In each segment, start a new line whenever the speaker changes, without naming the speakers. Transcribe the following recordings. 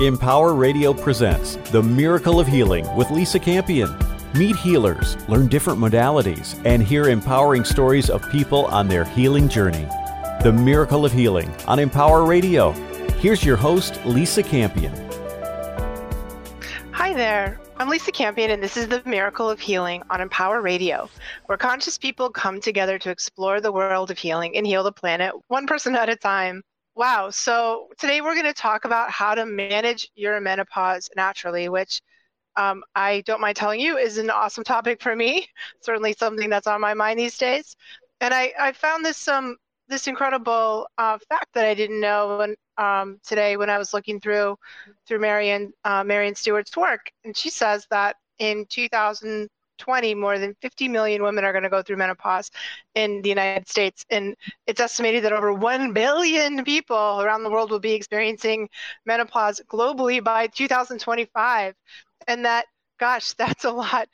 Empower Radio presents The Miracle of Healing with Lisa Campion. Meet healers, learn different modalities, and hear empowering stories of people on their healing journey. The Miracle of Healing on Empower Radio. Here's your host, Lisa Campion.
Hi there. I'm Lisa Campion, and this is The Miracle of Healing on Empower Radio, where conscious people come together to explore the world of healing and heal the planet one person at a time. Wow. So today we're going to talk about how to manage your menopause naturally, which um, I don't mind telling you is an awesome topic for me. Certainly something that's on my mind these days. And I, I found this um this incredible uh, fact that I didn't know when, um, today when I was looking through through Maryon uh, Maryon Stewart's work, and she says that in 2000 2020, more than 50 million women are going to go through menopause in the United States. And it's estimated that over 1 billion people around the world will be experiencing menopause globally by 2025. And that, gosh, that's a lot.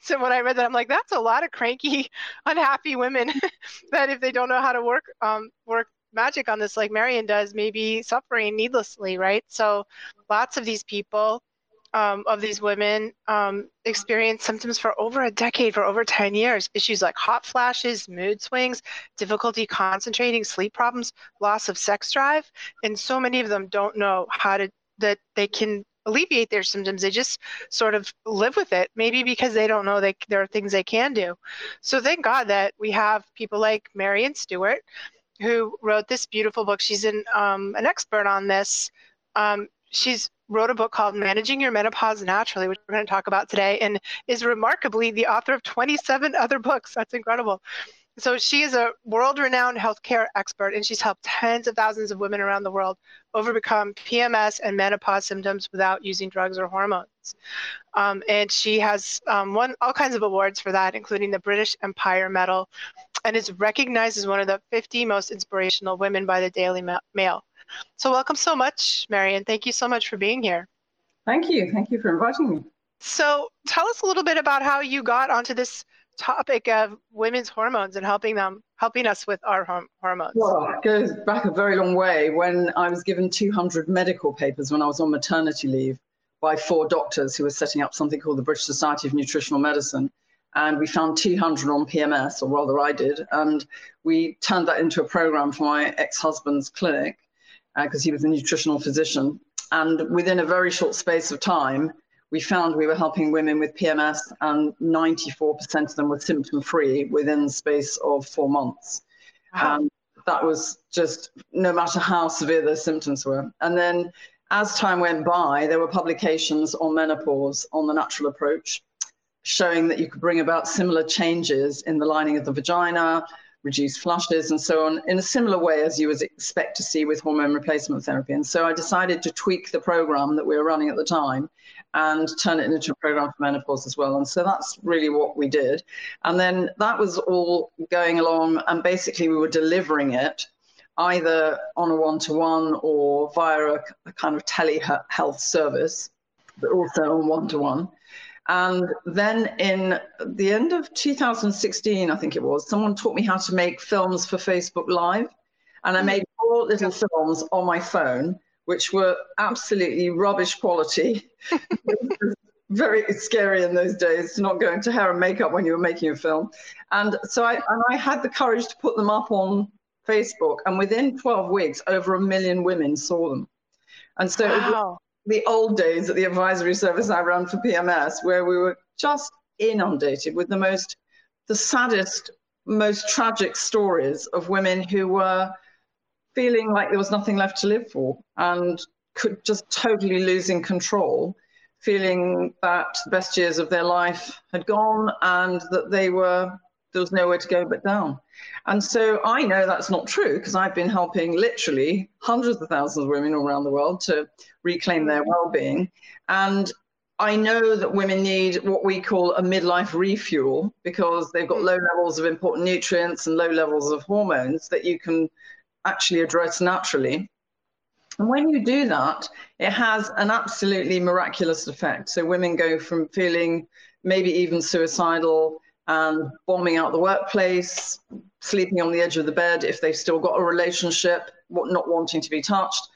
So when I read that, I'm like, that's a lot of cranky, unhappy women that if they don't know how to work, um, work magic on this like Maryon does, maybe suffering needlessly, right? So lots of these people um, of these women um, experience symptoms for over a decade, for over 10 years. Issues like hot flashes, mood swings, difficulty concentrating, sleep problems, loss of sex drive. And so many of them don't know how to, that they can alleviate their symptoms. They just sort of live with it, maybe because they don't know that there are things they can do. So thank God that we have people like Maryon Stewart who wrote this beautiful book. She's an, um, an expert on this. Um, she's wrote a book called Managing Your Menopause Naturally, which we're going to talk about today, and is remarkably the author of 27 other books. That's incredible. So she is a world-renowned healthcare expert, and she's helped tens of thousands of women around the world overcome PMS and menopause symptoms without using drugs or hormones. Um, and she has um, won all kinds of awards for that, including the British Empire Medal, and is recognized as one of the 50 most inspirational women by the Daily Mail. So, welcome so much, Maryon. Thank you so much for being here.
Thank you. Thank you for inviting me.
So, tell us a little bit about how you got onto this topic of women's hormones and helping them helping us with our hormones
well it goes back a very long way when i was given 200 medical papers when i was on maternity leave by four doctors who were setting up something called the british society of nutritional medicine and we found 200 on pms or rather i did and we turned that into a program for my ex-husband's clinic because uh, he was a nutritional physician. And within a very short space of time, we found we were helping women with PMS, and 94% of them were symptom free within the space of four months. Wow. And that was just no matter how severe their symptoms were. And then as time went by, there were publications on menopause on the natural approach, showing that you could bring about similar changes in the lining of the vagina, reduce flushes and so on in a similar way as you would expect to see with hormone replacement therapy. And so I decided to tweak the program that we were running at the time and turn it into a program for menopause as well. And so that's really what we did. And then that was all going along, and basically we were delivering it either on a one to one or via a, a kind of telehealth service, but also on one to one. And then in the end of 2016, I think it was, someone taught me how to make films for Facebook Live. And I mm. made four little films on my phone which were absolutely rubbish quality. very scary in those days, not going to hair and makeup when you were making a film. And so I and I had the courage to put them up on Facebook, and within 12 weeks, over a million women saw them. And so wow. The old days at the advisory service I ran for PMS, where we were just inundated with the most, the saddest, most tragic stories of women who were feeling like there was nothing left to live for and could just totally losing control, feeling that the best years of their life had gone and that they were there was nowhere to go but down. And so I know that's not true because I've been helping literally hundreds of thousands of women all around the world to reclaim their mm. well-being. And I know that women need what we call a midlife refuel because they've got mm. low levels of important nutrients and low levels of hormones that you can actually address naturally. And when you do that, it has an absolutely miraculous effect. So women go from feeling maybe even suicidal and bombing out the workplace, sleeping on the edge of the bed if they've still got a relationship, not wanting to be touched,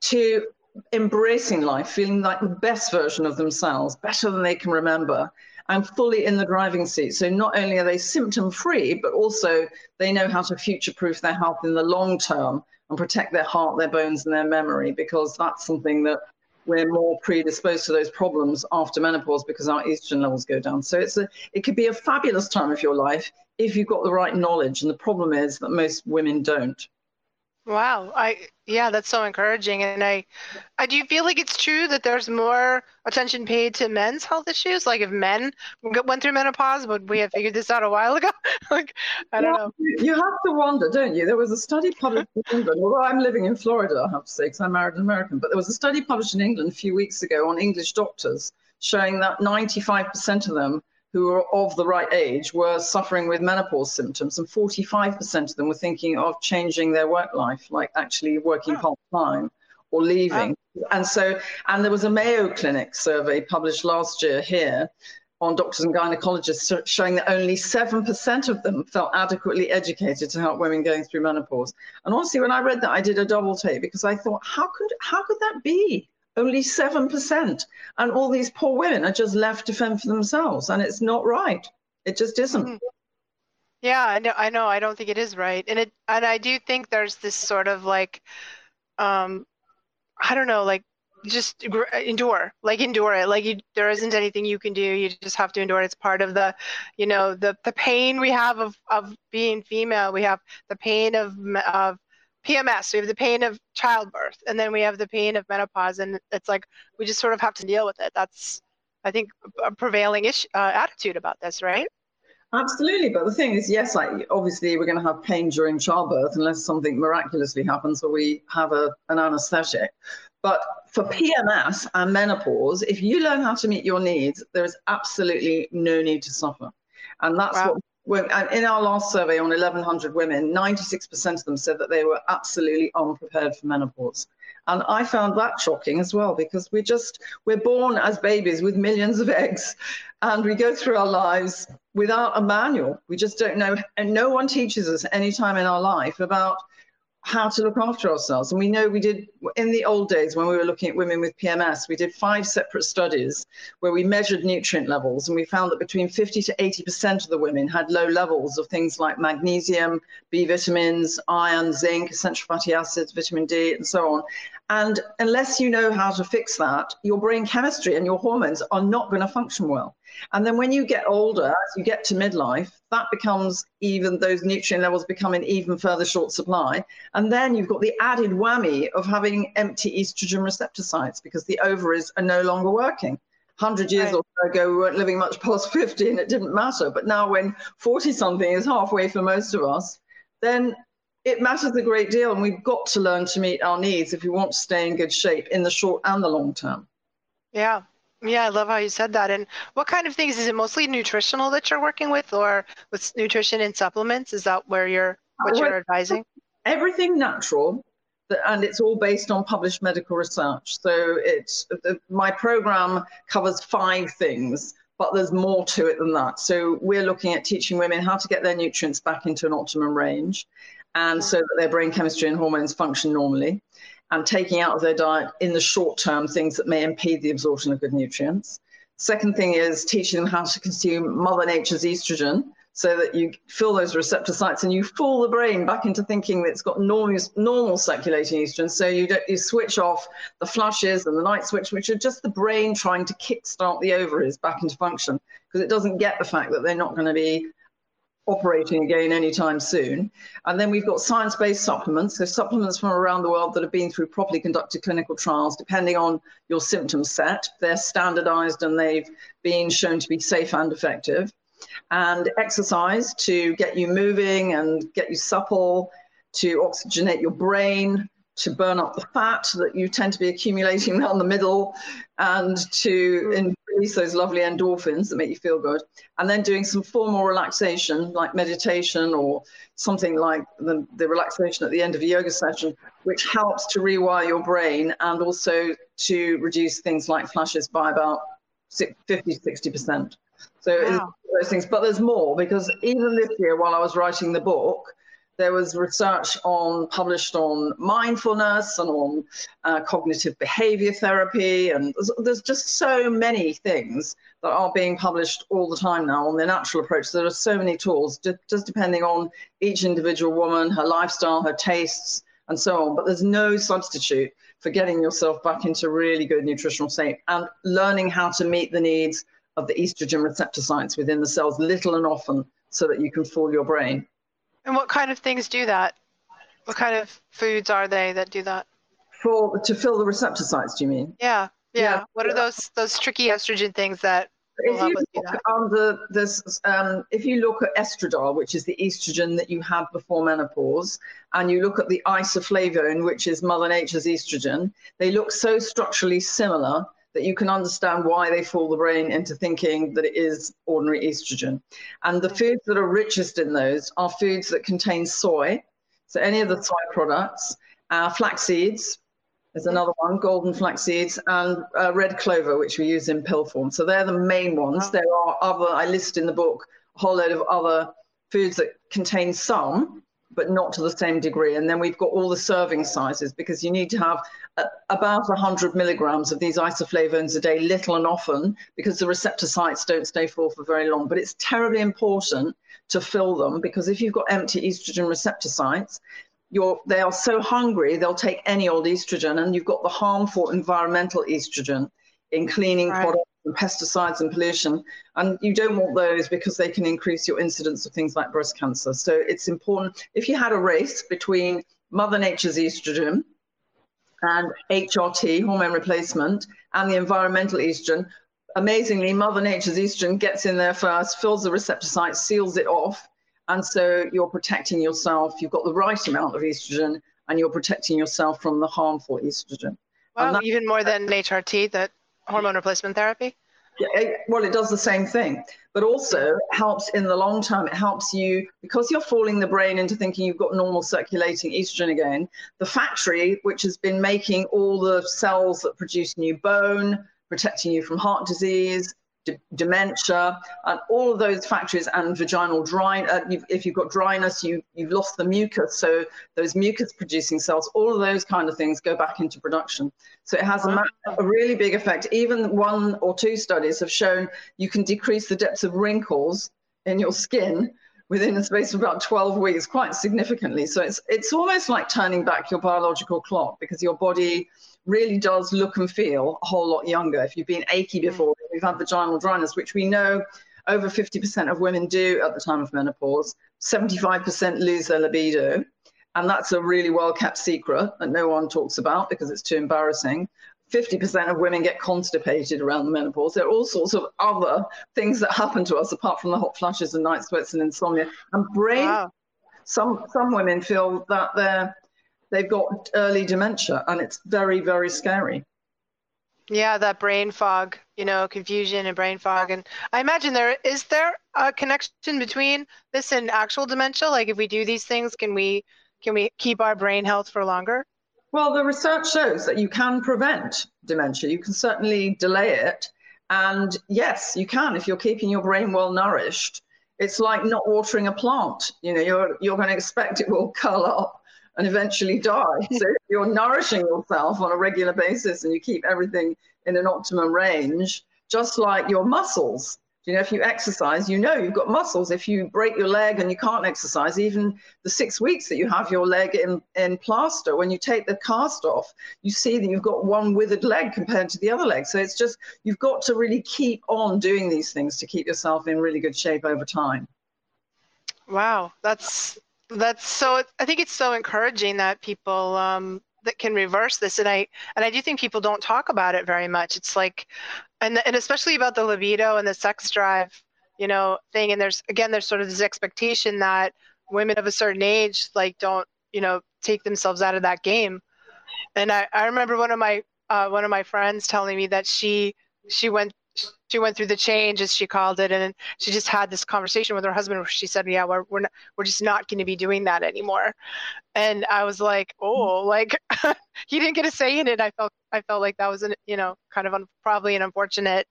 to embracing life, feeling like the best version of themselves, better than they can remember, and fully in the driving seat. So not only are they symptom free, but also they know how to future proof their health in the long term and protect their heart, their bones, and their memory, because that's something that we're more predisposed to those problems after menopause because our estrogen levels go down. So it's a it could be a fabulous time of your life if you've got the right knowledge. And the problem is that most women don't.
Wow. I yeah, that's so encouraging. And I I do you feel like it's true that there's more attention paid to men's health issues? Like if men went through menopause, would we have figured this out a while ago? like I don't know.
You have to wonder, don't you? There was a study published in England. Although I'm living in Florida, I have to say, because I'm married an American. But there was a study published in England a few weeks ago on English doctors showing that 95% of them who were of the right age were suffering with menopause symptoms, and 45% of them were thinking of changing their work life, like actually working oh. part time or leaving. Oh. And so, and there was a Mayo Clinic survey published last year here on doctors and gynecologists showing that only 7% of them felt adequately educated to help women going through menopause. And honestly, when I read that, I did a double take because I thought, how could, how could that be? Only 7%. And all these poor women are just left to fend for themselves. And it's not right. It just isn't. Mm-hmm.
Yeah, I know. I know. I don't think it is right, and it. And I do think there's this sort of like, um, I don't know, like just endure, like endure it. Like you, there isn't anything you can do. You just have to endure it. It's part of the, you know, the the pain we have of of being female. We have the pain of of PMS, we have the pain of childbirth, and then we have the pain of menopause, and it's like we just sort of have to deal with it. That's, I think, a prevailing ish, uh, attitude about this, right?
Absolutely, but the thing is, yes, like obviously we're going to have pain during childbirth unless something miraculously happens or we have a, an anaesthetic. But for PMS and menopause, if you learn how to meet your needs, there is absolutely no need to suffer. And that's wow. what in our last survey on 1,100 women, 96% of them said that they were absolutely unprepared for menopause. And I found that shocking as well because we just, we're born as babies with millions of eggs and we go through our lives without a manual. We just don't know. And no one teaches us any time in our life about how to look after ourselves. And we know we did in the old days when we were looking at women with PMS, we did five separate studies where we measured nutrient levels and we found that between 50 to 80% of the women had low levels of things like magnesium, B vitamins, iron, zinc, essential fatty acids, vitamin D, and so on. And unless you know how to fix that, your brain chemistry and your hormones are not going to function well. And then when you get older, as you get to midlife, that becomes even those nutrient levels become in even further short supply. And then you've got the added whammy of having empty estrogen receptor sites because the ovaries are no longer working. 100 years right. or so ago, we weren't living much past 50 and it didn't matter. But now, when 40 something is halfway for most of us, then it matters a great deal. And we've got to learn to meet our needs if we want to stay in good shape in the short and the long term.
Yeah, yeah, I love how you said that. And what kind of things is it mostly nutritional that you're working with, or with nutrition and supplements? Is that where you're what you're advising?
Everything natural, and it's all based on published medical research. So it's my program covers five things, but there's more to it than that. So we're looking at teaching women how to get their nutrients back into an optimum range, and so that their brain chemistry and hormones function normally and taking out of their diet in the short term things that may impede the absorption of good nutrients. Second thing is teaching them how to consume Mother Nature's estrogen so that you fill those receptor sites and you fool the brain back into thinking that it's got normal, normal circulating estrogen. So you, you switch off the flushes and the night sweats, which are just the brain trying to kickstart the ovaries back into function because it doesn't get the fact that they're not going to be operating again anytime soon. And then we've got science based supplements, so supplements from around the world that have been through properly conducted clinical trials, depending on your symptom set. They're standardized and they've been shown to be safe and effective and exercise to get you moving and get you supple, to oxygenate your brain, to burn up the fat that you tend to be accumulating around the middle, and to mm. increase those lovely endorphins that make you feel good. And then doing some formal relaxation, like meditation or something like the, the relaxation at the end of a yoga session, which helps to rewire your brain and also to reduce things like flashes by about 50 60%. So wow. those things, but there's more because even this year, while I was writing the book, there was research on published on mindfulness and on uh, cognitive behavior therapy, and there's, just so many things that are being published all the time now on the natural approach. There are so many tools, just, just depending on each individual woman, her lifestyle, her tastes, and so on. But there's no substitute for getting yourself back into really good nutritional state and learning how to meet the needs of the estrogen receptor sites within the cells little and often so that you can fool your brain.
And what kind of things do that? What kind of foods are they that do that?
For to fill the receptor sites, do you mean?
Yeah. Yeah. yeah. What are those those tricky estrogen things that
if you look this, um, if you look at estradiol, which is the estrogen that you have before menopause, and you look at the isoflavone, which is Mother Nature's estrogen, they look so structurally similar that you can understand why they fool the brain into thinking that it is ordinary estrogen. And the foods that are richest in those are foods that contain soy. So any of the soy products, uh, flax seeds, there's another one, golden flax seeds, and uh, red clover, which we use in pill form. So they're the main ones. There are other, I list in the book a whole load of other foods that contain some, but not to the same degree. And then we've got all the serving sizes because you need to have about 100 milligrams of these isoflavones a day, little and often, because the receptor sites don't stay full for very long. But it's terribly important to fill them because if you've got empty estrogen receptor sites, you're, they are so hungry, they'll take any old estrogen, and you've got the harmful environmental estrogen in cleaning right. products and pesticides and pollution. And you don't want those because they can increase your incidence of things like breast cancer. So it's important. If you had a race between Mother Nature's estrogen and HRT, hormone replacement, and the environmental estrogen, amazingly, Mother Nature's estrogen gets in there first, fills the receptor site, seals it off. And so you're protecting yourself. You've got the right amount of estrogen and you're protecting yourself from the harmful estrogen.
Wow, even more than HRT, that hormone replacement therapy?
Well, it does the same thing, but also helps in the long term. It helps you because you're fooling the brain into thinking you've got normal circulating estrogen again. The factory, which has been making all the cells that produce new bone, protecting you from heart disease, dementia, and all of those factors, and vaginal dry. Uh, if you've got dryness, you you've lost the mucus, so those mucus-producing cells, all of those kind of things go back into production. So it has a, a really big effect. Even one or two studies have shown you can decrease the depths of wrinkles in your skin within a space of about 12 weeks quite significantly. So it's it's almost like turning back your biological clock because your body really does look and feel a whole lot younger. If you've been achy before, we've had vaginal dryness, which we know over 50% of women do at the time of menopause. 75% lose their libido. And that's a really well kept secret that no one talks about because it's too embarrassing. 50% of women get constipated around the menopause. There are all sorts of other things that happen to us apart from the hot flushes and night sweats and insomnia. And brain, wow. some some women feel that they're they've got early dementia and it's very, very scary.
Yeah, that brain fog, you know, confusion and brain fog. And I imagine there is there a connection between this and actual dementia? Like if we do these things, can we can we keep our brain health for longer?
Well, the research shows that you can prevent dementia. You can certainly delay it. And yes, you can if you're keeping your brain well nourished. It's like not watering a plant. You know, you're you're going to expect it will curl up and eventually die. so if you're nourishing yourself on a regular basis and you keep everything in an optimum range, just like your muscles, you know, if you exercise, you know you've got muscles. If you break your leg and you can't exercise, even the six weeks that you have your leg in, in plaster, when you take the cast off, you see that you've got one withered leg compared to the other leg. So it's just, you've got to really keep on doing these things to keep yourself in really good shape over time.
Wow, that's that's so. I think it's so encouraging that people um, that can reverse this, and I and I do think people don't talk about it very much. It's like and and especially about the libido and the sex drive, you know, thing. And there's again, there's sort of this expectation that women of a certain age like don't, you know, take themselves out of that game. And I, I remember one of my uh, one of my friends telling me that she she went she went through the change as she called it and she just had this conversation with her husband where she said yeah we're we're, not, we're just not going to be doing that anymore. And i was like oh like he didn't get a say in it. I felt i felt like that was an you know kind of un, probably an unfortunate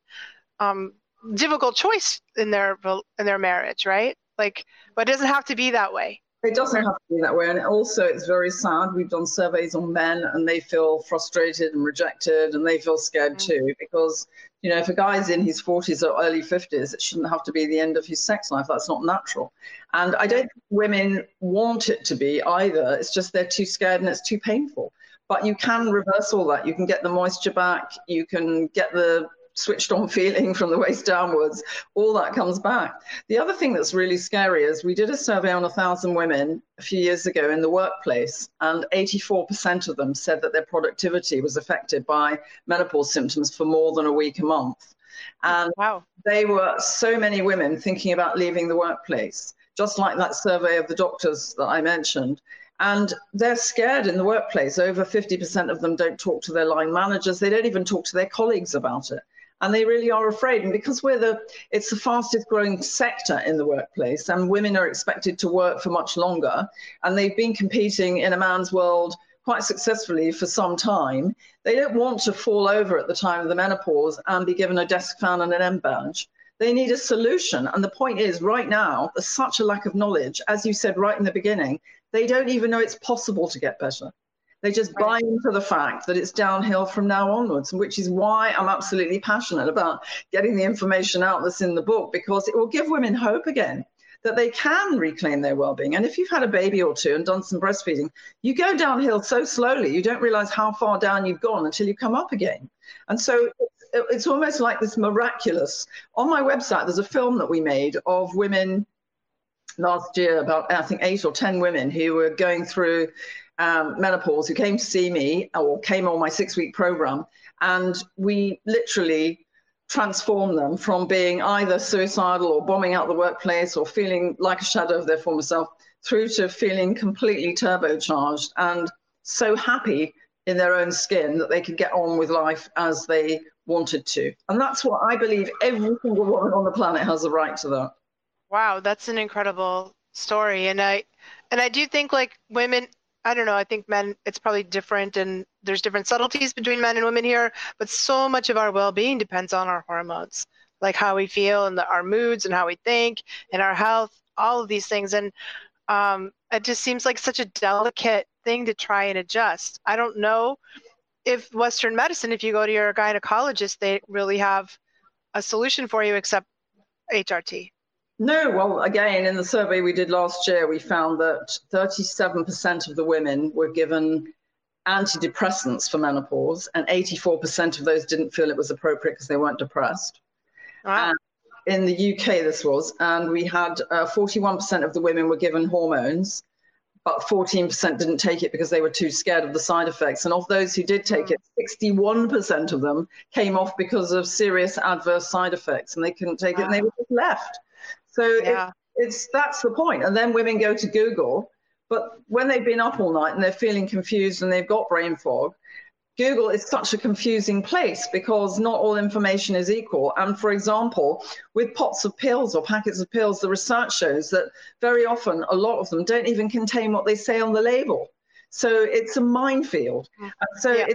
um difficult choice in their in their marriage right? Like but it doesn't have to be that way
it doesn't have to be that way. And also, it's very sad. We've done surveys on men and they feel frustrated and rejected and they feel scared mm-hmm. too because you know, if a guy's in his 40s or early 50s, it shouldn't have to be the end of his sex life. That's not natural. And I don't think women want it to be either. It's just they're too scared and it's too painful. But you can reverse all that. You can get the moisture back. You can get the switched on feeling from the waist downwards, all that comes back. The other thing that's really scary is we did a survey on a thousand women a few years ago in the workplace, and 84% of them said that their productivity was affected by menopause symptoms for more than a week a month. And wow. they were so many women thinking about leaving the workplace, just like that survey of the doctors that I mentioned. And they're scared in the workplace. Over 50% of them don't talk to their line managers. They don't even talk to their colleagues about it and they really are afraid. And because we're the, it's the fastest growing sector in the workplace, and women are expected to work for much longer, and they've been competing in a man's world quite successfully for some time. They don't want to fall over at the time of the menopause and be given a desk fan and an M badge. They need a solution. And the point is, right now, there's such a lack of knowledge. As you said right in the beginning, they don't even know it's possible to get better. They just buy into the fact that it's downhill from now onwards, which is why I'm absolutely passionate about getting the information out that's in the book because it will give women hope again that they can reclaim their well-being. And if you've had a baby or two and done some breastfeeding, you go downhill so slowly, you don't realize how far down you've gone until you come up again. And so it's almost like this miraculous. On my website, there's a film that we made of women last year, about I think eight or ten women who were going through um, menopause who came to see me or came on my six week program. And we literally transformed them from being either suicidal or bombing out the workplace or feeling like a shadow of their former self through to feeling completely turbocharged and so happy in their own skin that they could get on with life as they wanted to. And that's what I believe every single woman on the planet has a right to that.
Wow, that's an incredible story. And I and I do think like women I don't know. I think men, it's probably different, and there's different subtleties between men and women here. But so much of our well-being depends on our hormones, like how we feel and the, our moods and how we think and our health, all of these things. And um, it just seems like such a delicate thing to try and adjust. I don't know if Western medicine, if you go to your gynecologist, they really have a solution for you except HRT.
No, well, again, in the survey we did last year, we found that 37% of the women were given antidepressants for menopause, and 84% of those didn't feel it was appropriate because they weren't depressed. Wow. in the UK, this was, and we had uh, 41% of the women were given hormones, but 14% didn't take it because they were too scared of the side effects. And of those who did take it, 61% of them came off because of serious adverse side effects, and they couldn't take wow. it and they were just left. So yeah. it, it's that's the point. And then women go to Google, but when they've been up all night and they're feeling confused and they've got brain fog, Google is such a confusing place because not all information is equal. And for example, with pots of pills or packets of pills, the research shows that very often a lot of them don't even contain what they say on the label. So it's a minefield. And so yeah.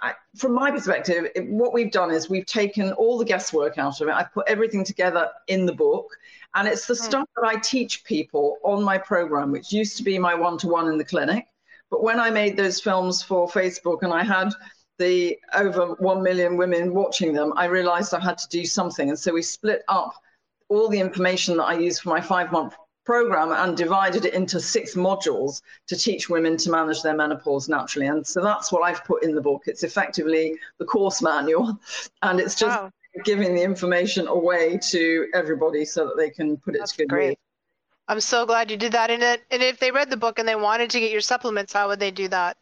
I, from my perspective, it, what we've done is we've taken all the guesswork out of it. I've put everything together in the book. And it's the mm. stuff that I teach people on my program, which used to be my one to one in the clinic, But when I made those films for Facebook and I had the over 1 million women watching them, I realized I had to do something. And so we split up all the information that I used for my five month program and divided it into six modules to teach women to manage their menopause naturally. And so that's what I've put in the book. It's effectively the course manual, and it's just wow. Giving the information away to everybody so that they can put it that's to good great. use.
I'm so glad you did that. And, it, and if they read the book and they wanted to get your supplements, how would they do that?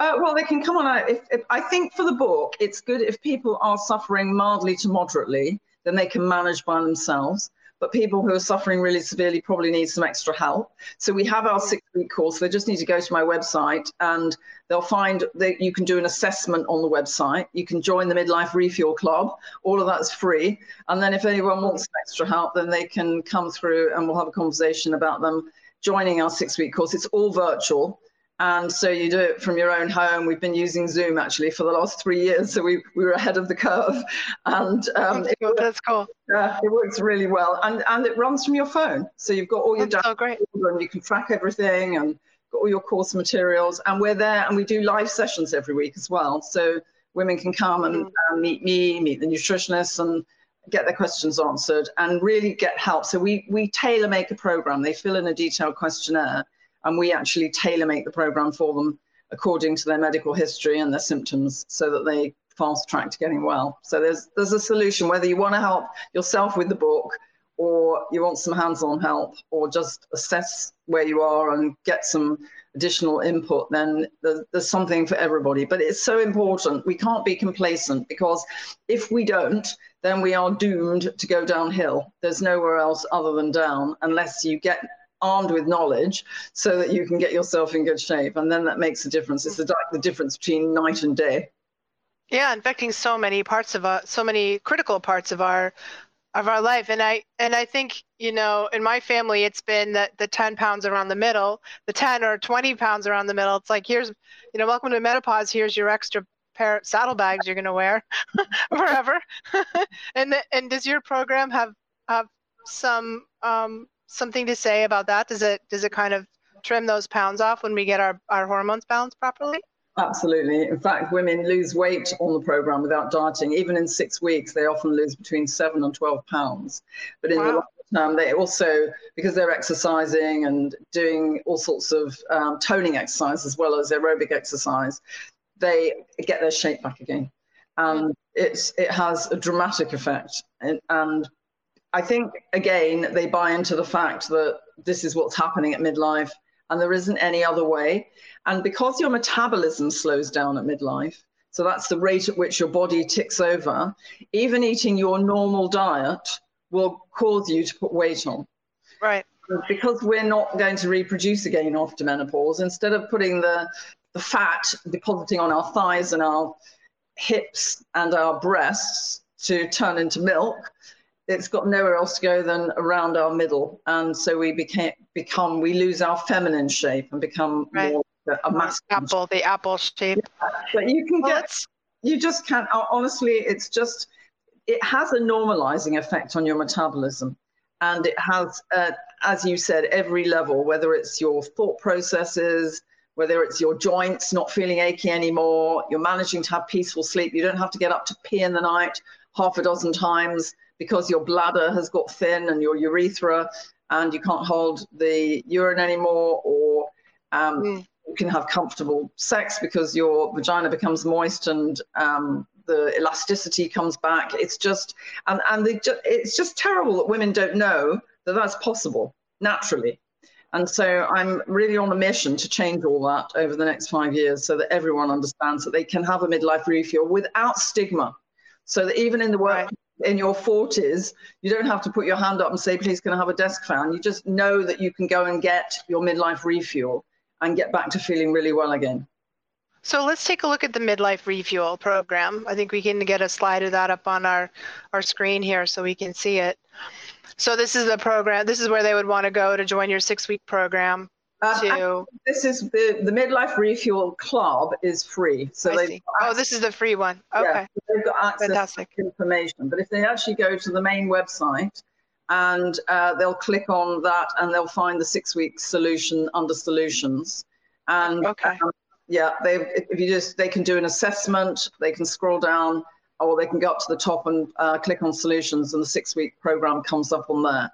Uh, well, they can come on. If, if, I think for the book, it's good if people are suffering mildly to moderately, then they can manage by themselves but people who are suffering really severely probably need some extra help. So we have our six week course. They just need to go to my website and they'll find that you can do an assessment on the website. You can join the Midlife Refuel Club. All of that's free. And then if anyone wants extra help, then they can come through and we'll have a conversation about them joining our six week course. It's all virtual. And so you do it from your own home. We've been using Zoom actually for the last three years, so we, we were ahead of the curve. And um,
that's, cool. It, that's cool.
Uh, it works really well, and and it runs from your phone, so you've got all your
that's so great.
and you can track everything and got all your course materials. And we're there, and we do live sessions every week as well, so women can come and mm. uh, meet me, meet the nutritionist, and get their questions answered, and really get help. So we we tailor make a program. They fill in a detailed questionnaire and we actually tailor make the program for them according to their medical history and their symptoms so that they fast track to getting well. So there's there's a solution whether you want to help yourself with the book or you want some hands-on help or just assess where you are and get some additional input then there's, there's something for everybody. But it's so important. We can't be complacent because if we don't then we are doomed to go downhill. There's nowhere else other than down unless you get armed with knowledge so that you can get yourself in good shape. And then that makes a difference. It's the, the difference between night and day.
Yeah, infecting so many parts of our, so many critical parts of our of our life and i and i think you know in my family it's been that the 10 pounds around the middle the 10 or 20 pounds around the middle it's like here's you know welcome to menopause here's your extra pair of saddlebags you're going to wear forever and the, and does your program have have some um, something to say about that? Does it does it kind of trim those pounds off when we get our, our hormones balanced properly?
Absolutely. In fact, women lose weight on the program without dieting. Even in six weeks, they often lose between seven and 12 pounds. But in wow. the long term, they also, because they're exercising and doing all sorts of um, toning exercise as well as aerobic exercise, they get their shape back again. And it's, it has a dramatic effect. And, and I think, again, they buy into the fact that this is what's happening at midlife and there isn't any other way. And because your metabolism slows down at midlife, so that's the rate at which your body ticks over, even eating your normal diet will cause you to put weight on.
Right.
Because we're not going to reproduce again after menopause, instead of putting the, the fat depositing on our thighs and our hips and our breasts to turn into milk, it's got nowhere else to go than around our middle, and so we became become we lose our feminine shape and become right. more a masculine
apple, the apple shape.
Yeah. But you can well, get you just can't. Honestly, it's just it has a normalizing effect on your metabolism, and it has, uh, as you said, every level. Whether it's your thought processes, whether it's your joints not feeling achy anymore, you're managing to have peaceful sleep. You don't have to get up to pee in the night half a dozen times because your bladder has got thin and your urethra and you can't hold the urine anymore or um, mm. you can have comfortable sex because your vagina becomes moist and um, the elasticity comes back it's just and, and ju- it's just terrible that women don't know that that's possible naturally and so I'm really on a mission to change all that over the next five years so that everyone understands that they can have a midlife refuel without stigma. So that even in the work, right in your 40s, you don't have to put your hand up and say, please, can I have a desk fan? You just know that you can go and get your midlife refuel and get back to feeling really well again.
So let's take a look at the midlife refuel program. I think we can get a slide of that up on our, our screen here so we can see it. So this is the program, this is where they would want to go to join your six week program. Um, to...
This is the, the Midlife Refuel Club is free. So
they Oh, this is the free one. Okay. Yeah,
so they've got access Fantastic. to information. But if they actually go to the main website and uh, they'll click on that and they'll find the six week solution under solutions. And
okay. Um,
yeah, they if you just they can do an assessment, they can scroll down, or they can go up to the top and uh, click on solutions, and the six week program comes up on there.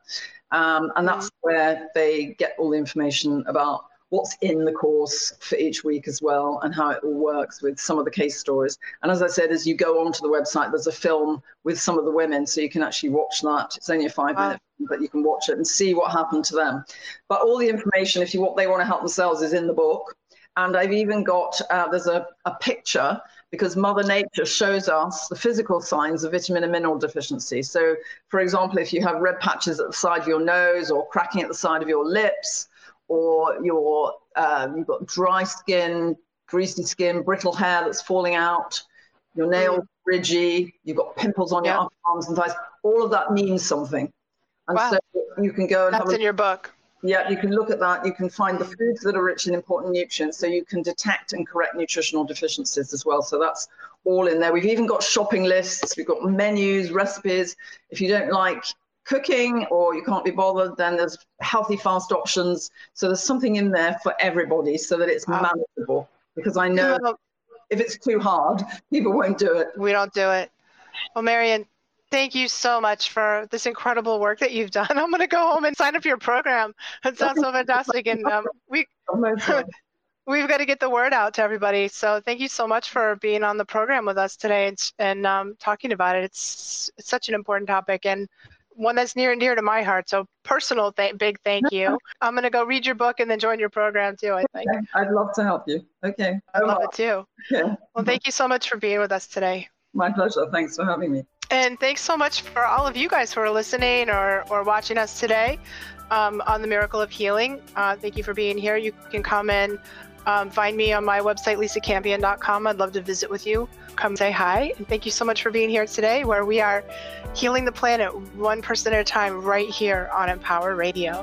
Um, and that's where they get all the information about what's in the course for each week as well and how it all works with some of the case stories. And as I said, as you go onto the website, there's a film with some of the women, so you can actually watch that. It's only a five wow. minute, but you can watch it and see what happened to them. But all the information, if you what they want to help themselves, is in the book. And I've even got uh, there's a, a picture because Mother Nature shows us the physical signs of vitamin and mineral deficiency. So, for example, if you have red patches at the side of your nose or cracking at the side of your lips, or your um, you've got dry skin, greasy skin, brittle hair that's falling out, your nails ridgy, you've got pimples on yeah. your arms and thighs. All of that means something, and wow. so you can go and
that's
have
in your book.
Yeah, you can look at that. You can find the foods that are rich in important nutrients, so you can detect and correct nutritional deficiencies as well. So that's all in there. We've even got shopping lists. We've got menus, recipes. If you don't like cooking or you can't be bothered, then there's healthy, fast options. So there's something in there for everybody so that it's manageable. Because I know if it's too hard, people won't do it.
We don't do it. Well, Maryon, thank you so much for this incredible work that you've done. I'm going to go home and sign up for your program. It sounds so fantastic. And um, we. we've got to get the word out to everybody. So thank you so much for being on the program with us today and, and um, talking about it. It's, it's such an important topic, and one that's near and dear to my heart. So personal, th- big thank you. I'm going to go read your book and then join your program too. I think.
Okay. I'd love to help you. Okay.
I love it too. Yeah. Well, thank you so much for being with us today.
My pleasure. Thanks for having me.
And thanks so much for all of you guys who are listening or, or watching us today um, on the Miracle of Healing. Uh, thank you for being here. You can come and um, find me on my website, lisacampion.com. I'd love to visit with you. Come say hi. And thank you so much for being here today, where we are healing the planet one person at a time right here on Empower Radio.